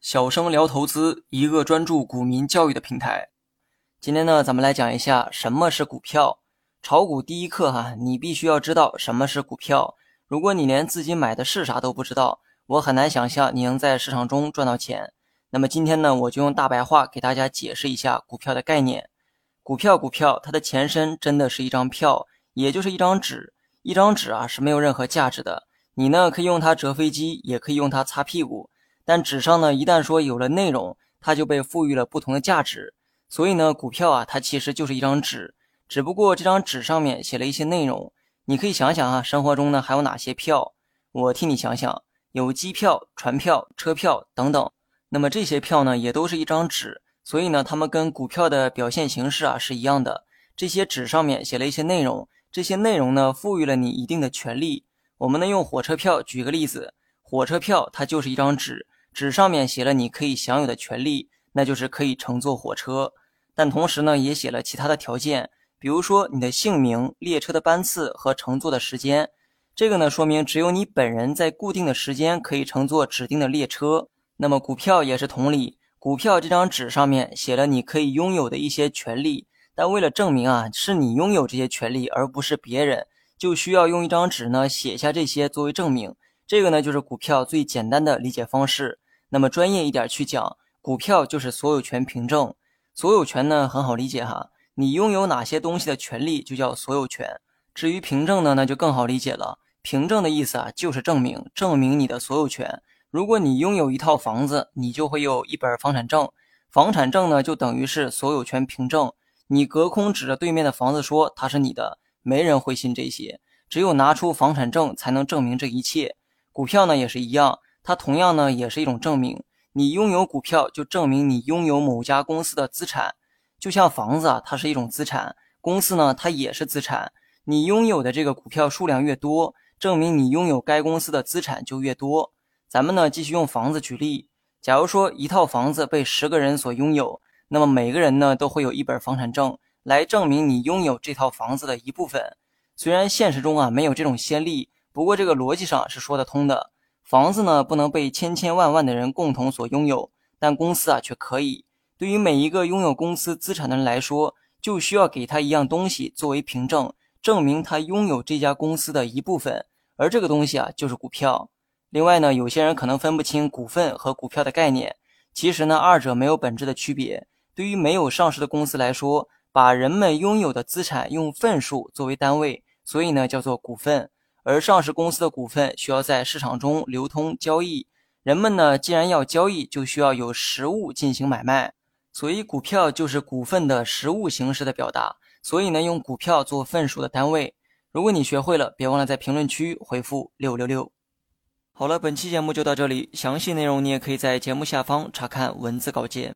小生聊投资，一个专注股民教育的平台。今天呢，咱们来讲一下什么是股票。炒股第一课哈，你必须要知道什么是股票。如果你连自己买的是啥都不知道，我很难想象你能在市场中赚到钱。那么今天呢，我就用大白话给大家解释一下股票的概念。股票，股票，它的前身真的是一张票，也就是一张纸。一张纸啊是没有任何价值的，你呢可以用它折飞机，也可以用它擦屁股。但纸上呢，一旦说有了内容，它就被赋予了不同的价值。所以呢，股票啊，它其实就是一张纸，只不过这张纸上面写了一些内容。你可以想想啊，生活中呢还有哪些票？我替你想想，有机票、船票、车票等等。那么这些票呢，也都是一张纸，所以呢，它们跟股票的表现形式啊是一样的。这些纸上面写了一些内容，这些内容呢，赋予了你一定的权利。我们呢用火车票举个例子，火车票它就是一张纸。纸上面写了你可以享有的权利，那就是可以乘坐火车，但同时呢，也写了其他的条件，比如说你的姓名、列车的班次和乘坐的时间。这个呢，说明只有你本人在固定的时间可以乘坐指定的列车。那么股票也是同理，股票这张纸上面写了你可以拥有的一些权利，但为了证明啊是你拥有这些权利，而不是别人，就需要用一张纸呢写下这些作为证明。这个呢，就是股票最简单的理解方式。那么专业一点去讲，股票就是所有权凭证。所有权呢很好理解哈，你拥有哪些东西的权利就叫所有权。至于凭证呢，那就更好理解了。凭证的意思啊，就是证明，证明你的所有权。如果你拥有一套房子，你就会有一本房产证。房产证呢，就等于是所有权凭证。你隔空指着对面的房子说它是你的，没人会信这些。只有拿出房产证才能证明这一切。股票呢也是一样。它同样呢，也是一种证明。你拥有股票，就证明你拥有某家公司的资产。就像房子啊，它是一种资产；公司呢，它也是资产。你拥有的这个股票数量越多，证明你拥有该公司的资产就越多。咱们呢，继续用房子举例。假如说一套房子被十个人所拥有，那么每个人呢，都会有一本房产证来证明你拥有这套房子的一部分。虽然现实中啊没有这种先例，不过这个逻辑上是说得通的。房子呢不能被千千万万的人共同所拥有，但公司啊却可以。对于每一个拥有公司资产的人来说，就需要给他一样东西作为凭证，证明他拥有这家公司的一部分。而这个东西啊就是股票。另外呢，有些人可能分不清股份和股票的概念，其实呢二者没有本质的区别。对于没有上市的公司来说，把人们拥有的资产用份数作为单位，所以呢叫做股份。而上市公司的股份需要在市场中流通交易，人们呢既然要交易，就需要有实物进行买卖，所以股票就是股份的实物形式的表达。所以呢，用股票做份数的单位。如果你学会了，别忘了在评论区回复六六六。好了，本期节目就到这里，详细内容你也可以在节目下方查看文字稿件。